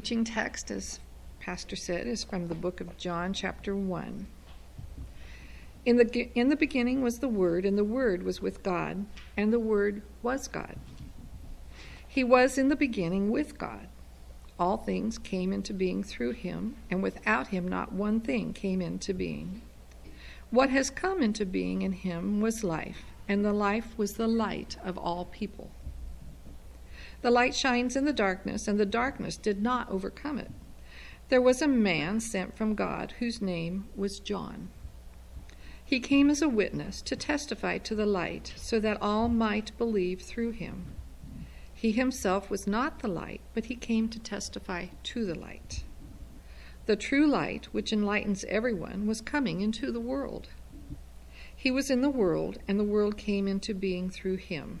preaching text, as Pastor said, is from the book of John, chapter 1. In the, in the beginning was the Word, and the Word was with God, and the Word was God. He was in the beginning with God. All things came into being through him, and without him not one thing came into being. What has come into being in him was life, and the life was the light of all people. The light shines in the darkness, and the darkness did not overcome it. There was a man sent from God whose name was John. He came as a witness to testify to the light, so that all might believe through him. He himself was not the light, but he came to testify to the light. The true light, which enlightens everyone, was coming into the world. He was in the world, and the world came into being through him.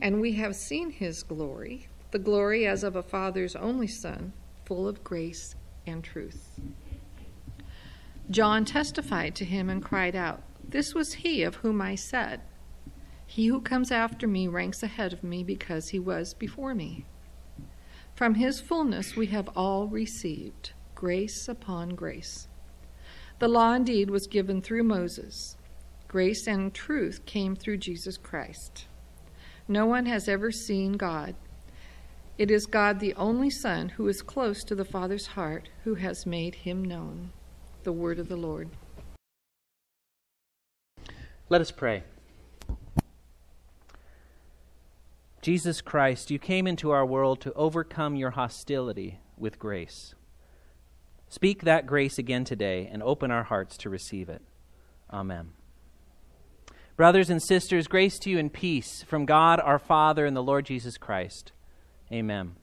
And we have seen his glory, the glory as of a Father's only Son, full of grace and truth. John testified to him and cried out, This was he of whom I said, He who comes after me ranks ahead of me because he was before me. From his fullness we have all received grace upon grace. The law indeed was given through Moses. Grace and truth came through Jesus Christ. No one has ever seen God. It is God, the only Son, who is close to the Father's heart, who has made him known. The word of the Lord. Let us pray. Jesus Christ, you came into our world to overcome your hostility with grace. Speak that grace again today and open our hearts to receive it. Amen. Brothers and sisters, grace to you and peace from God our Father and the Lord Jesus Christ. Amen.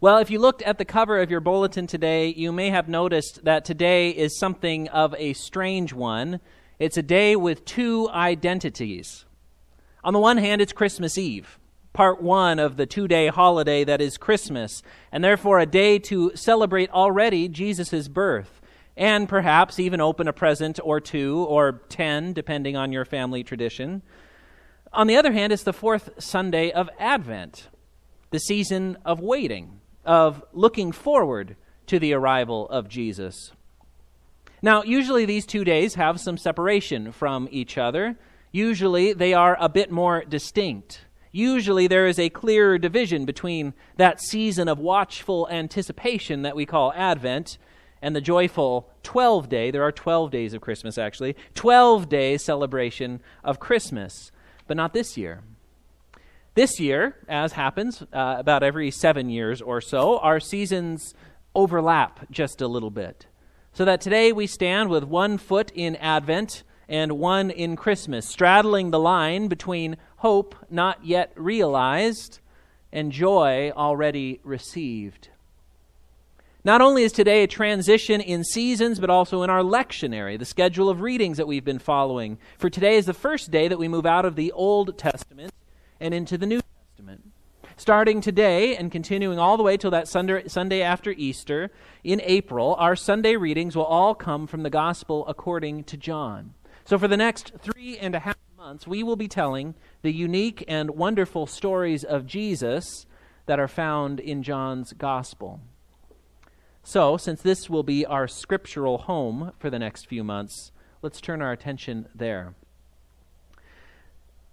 Well, if you looked at the cover of your bulletin today, you may have noticed that today is something of a strange one. It's a day with two identities. On the one hand, it's Christmas Eve, part one of the two day holiday that is Christmas, and therefore a day to celebrate already Jesus' birth, and perhaps even open a present or two or ten, depending on your family tradition. On the other hand, it's the fourth Sunday of Advent, the season of waiting, of looking forward to the arrival of Jesus. Now, usually these two days have some separation from each other. Usually they are a bit more distinct. Usually there is a clearer division between that season of watchful anticipation that we call Advent and the joyful 12 day, there are 12 days of Christmas actually, 12 day celebration of Christmas, but not this year. This year, as happens uh, about every seven years or so, our seasons overlap just a little bit. So that today we stand with one foot in Advent and one in Christmas, straddling the line between hope not yet realized and joy already received. Not only is today a transition in seasons, but also in our lectionary, the schedule of readings that we've been following. For today is the first day that we move out of the Old Testament and into the New Testament. Starting today and continuing all the way till that Sunday, after Easter in April, our Sunday readings will all come from the Gospel according to John. So, for the next three and a half months, we will be telling the unique and wonderful stories of Jesus that are found in John's Gospel. So, since this will be our scriptural home for the next few months, let's turn our attention there.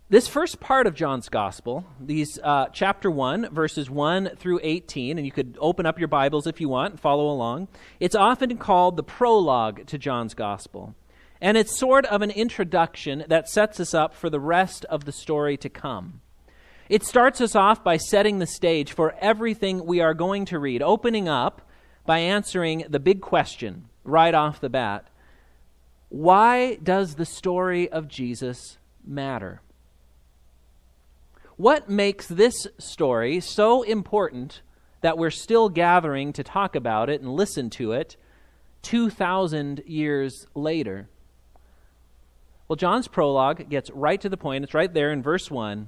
This first part of John's Gospel, these uh, chapter 1, verses 1 through 18, and you could open up your Bibles if you want and follow along, it's often called the prologue to John's Gospel. And it's sort of an introduction that sets us up for the rest of the story to come. It starts us off by setting the stage for everything we are going to read, opening up by answering the big question right off the bat Why does the story of Jesus matter? What makes this story so important that we're still gathering to talk about it and listen to it 2,000 years later? Well, John's prologue gets right to the point. It's right there in verse 1.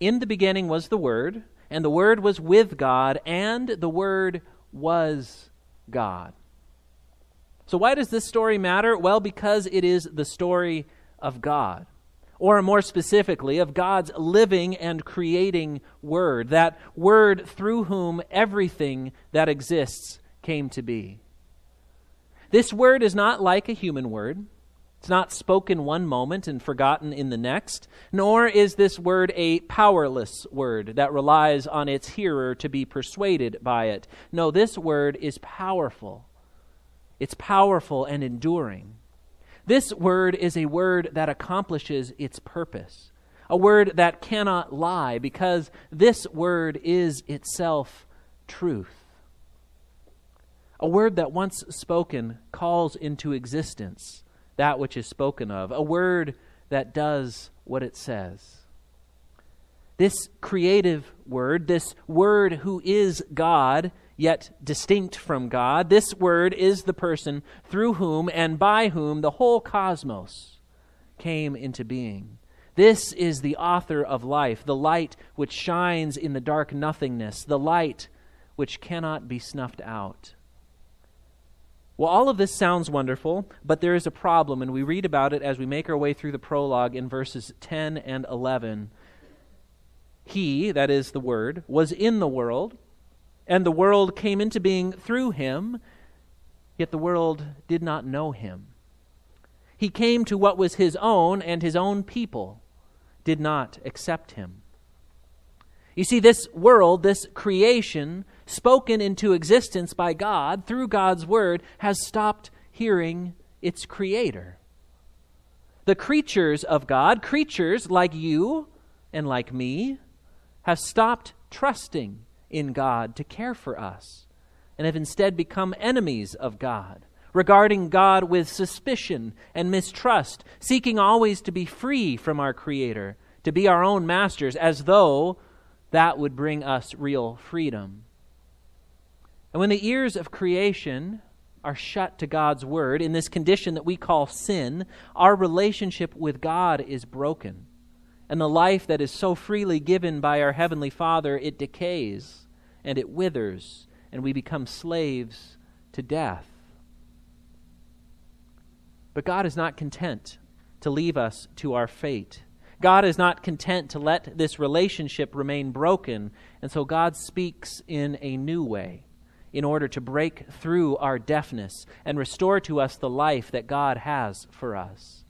In the beginning was the Word, and the Word was with God, and the Word was God. So, why does this story matter? Well, because it is the story of God or more specifically, of God's living and creating Word, that Word through whom everything that exists came to be. This Word is not like a human word. It's not spoken one moment and forgotten in the next, nor is this word a powerless word that relies on its hearer to be persuaded by it. No, this word is powerful. It's powerful and enduring. This word is a word that accomplishes its purpose, a word that cannot lie, because this word is itself truth. A word that once spoken calls into existence that which is spoken of, a word that does what it says. This creative word, this word who is God, yet distinct from God. This word is the person through whom and by whom the whole cosmos came into being. This is the author of life, the light which shines in the dark nothingness, the light which cannot be snuffed out. Well, all of this sounds wonderful, but there is a problem, and we read about it as we make our way through the prologue in verses 10 and 11. He, that is the Word, was in the world and the world came into being through him, yet the world did not know him. He came to what was his own, and his own people did not accept him. You see, this world, this creation, spoken into existence by God through God's Word, has stopped hearing its Creator. The creatures of God, creatures like you and like me, have stopped trusting in God to care for us and have instead become enemies of God, regarding God with suspicion and mistrust, seeking always to be free from our Creator, to be our own masters, as though that would bring us real freedom. And when the ears of creation are shut to God's Word in this condition that we call sin, our relationship with God is broken and the life that is so freely given by our Heavenly Father, it decays and it withers, and we become slaves to death. But God is not content to leave us to our fate. God is not content to let this relationship remain broken, and so God speaks in a new way in order to break through our deafness and restore to us the life that God has for us.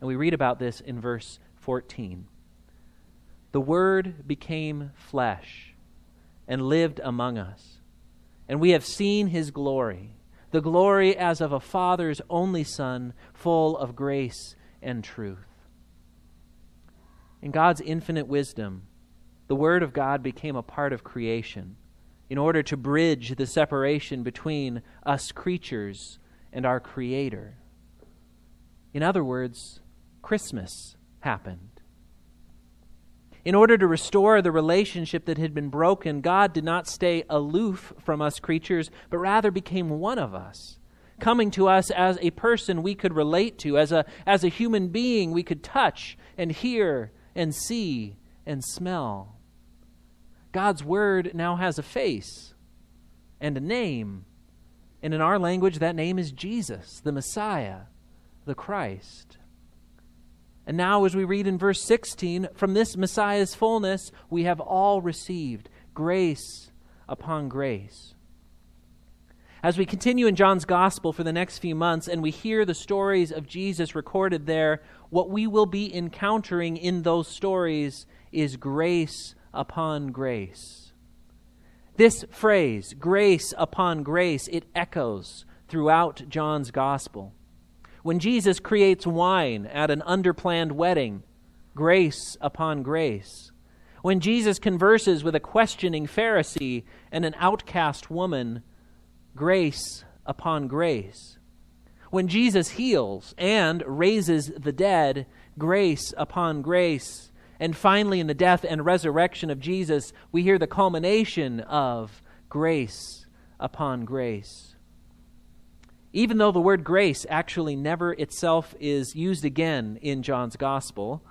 And we read about this in verse 14. The Word became flesh and lived among us, and we have seen his glory, the glory as of a Father's only Son, full of grace and truth. In God's infinite wisdom, the Word of God became a part of creation in order to bridge the separation between us creatures and our Creator. In other words, Christmas happened. In order to restore the relationship that had been broken, God did not stay aloof from us creatures, but rather became one of us, coming to us as a person we could relate to, as a, as a human being we could touch and hear and see and smell. God's Word now has a face and a name. And in our language, that name is Jesus, the Messiah, the Christ. And now, as we read in verse 16, from this Messiah's fullness, we have all received grace upon grace. As we continue in John's Gospel for the next few months and we hear the stories of Jesus recorded there, what we will be encountering in those stories is grace upon grace. This phrase, grace upon grace, it echoes throughout John's Gospel. When Jesus creates wine at an underplanned wedding, grace upon grace. When Jesus converses with a questioning Pharisee and an outcast woman, grace upon grace. When Jesus heals and raises the dead, grace upon grace. And finally, in the death and resurrection of Jesus, we hear the culmination of grace upon grace. Even though the word grace actually never itself is used again in John's Gospel,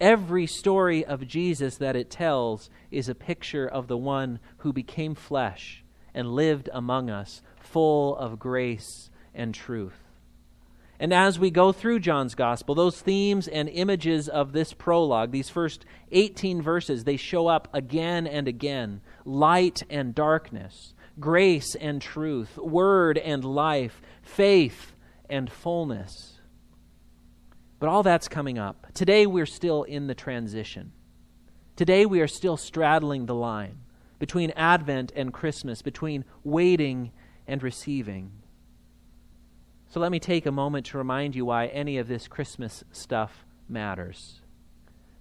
every story of Jesus that it tells is a picture of the one who became flesh and lived among us, full of grace and truth. And as we go through John's gospel, those themes and images of this prologue, these first 18 verses, they show up again and again light and darkness, grace and truth, word and life, faith and fullness. But all that's coming up. Today we're still in the transition. Today we are still straddling the line between Advent and Christmas, between waiting and receiving. So let me take a moment to remind you why any of this Christmas stuff matters.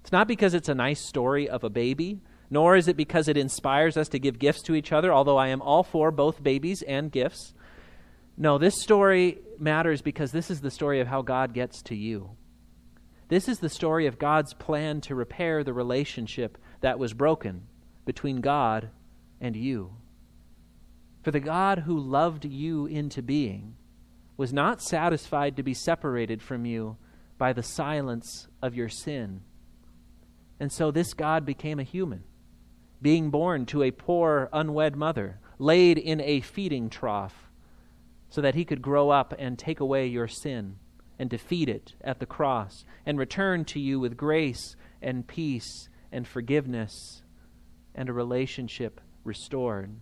It's not because it's a nice story of a baby, nor is it because it inspires us to give gifts to each other, although I am all for both babies and gifts. No, this story matters because this is the story of how God gets to you. This is the story of God's plan to repair the relationship that was broken between God and you. For the God who loved you into being was not satisfied to be separated from you by the silence of your sin. And so this God became a human, being born to a poor, unwed mother, laid in a feeding trough, so that he could grow up and take away your sin and defeat it at the cross and return to you with grace and peace and forgiveness and a relationship restored.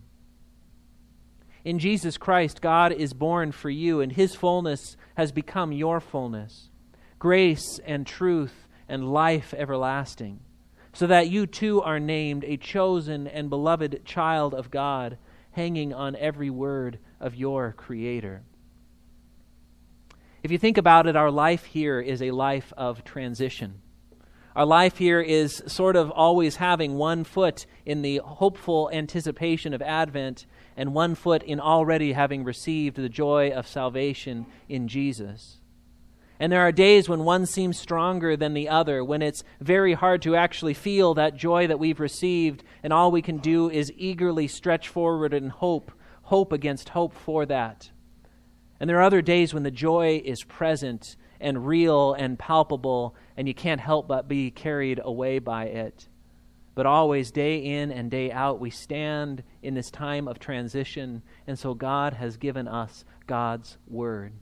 In Jesus Christ, God is born for you, and his fullness has become your fullness grace and truth and life everlasting, so that you too are named a chosen and beloved child of God, hanging on every word of your Creator. If you think about it, our life here is a life of transition. Our life here is sort of always having one foot in the hopeful anticipation of Advent and one foot in already having received the joy of salvation in Jesus. And there are days when one seems stronger than the other, when it's very hard to actually feel that joy that we've received, and all we can do is eagerly stretch forward and hope, hope against hope for that. And there are other days when the joy is present and real and palpable, and you can't help but be carried away by it. But always, day in and day out, we stand in this time of transition, and so God has given us God's Word.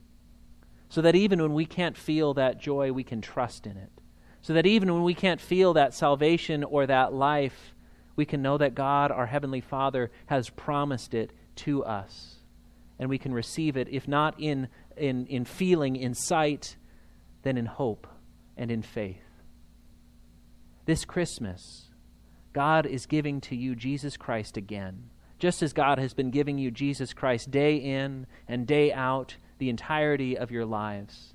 So that even when we can't feel that joy, we can trust in it. So that even when we can't feel that salvation or that life, we can know that God, our Heavenly Father, has promised it to us. And we can receive it, if not in, in, in feeling, in sight, then in hope and in faith. This Christmas, God is giving to you Jesus Christ again. Just as God has been giving you Jesus Christ day in and day out, the entirety of your lives.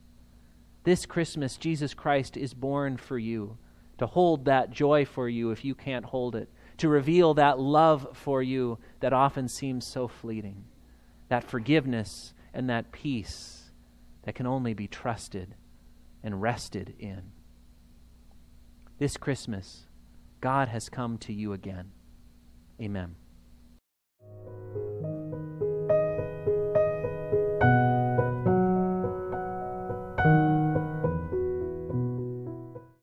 This Christmas, Jesus Christ is born for you, to hold that joy for you if you can't hold it, to reveal that love for you that often seems so fleeting, that forgiveness and that peace that can only be trusted and rested in. This Christmas, God has come to you again. Amen.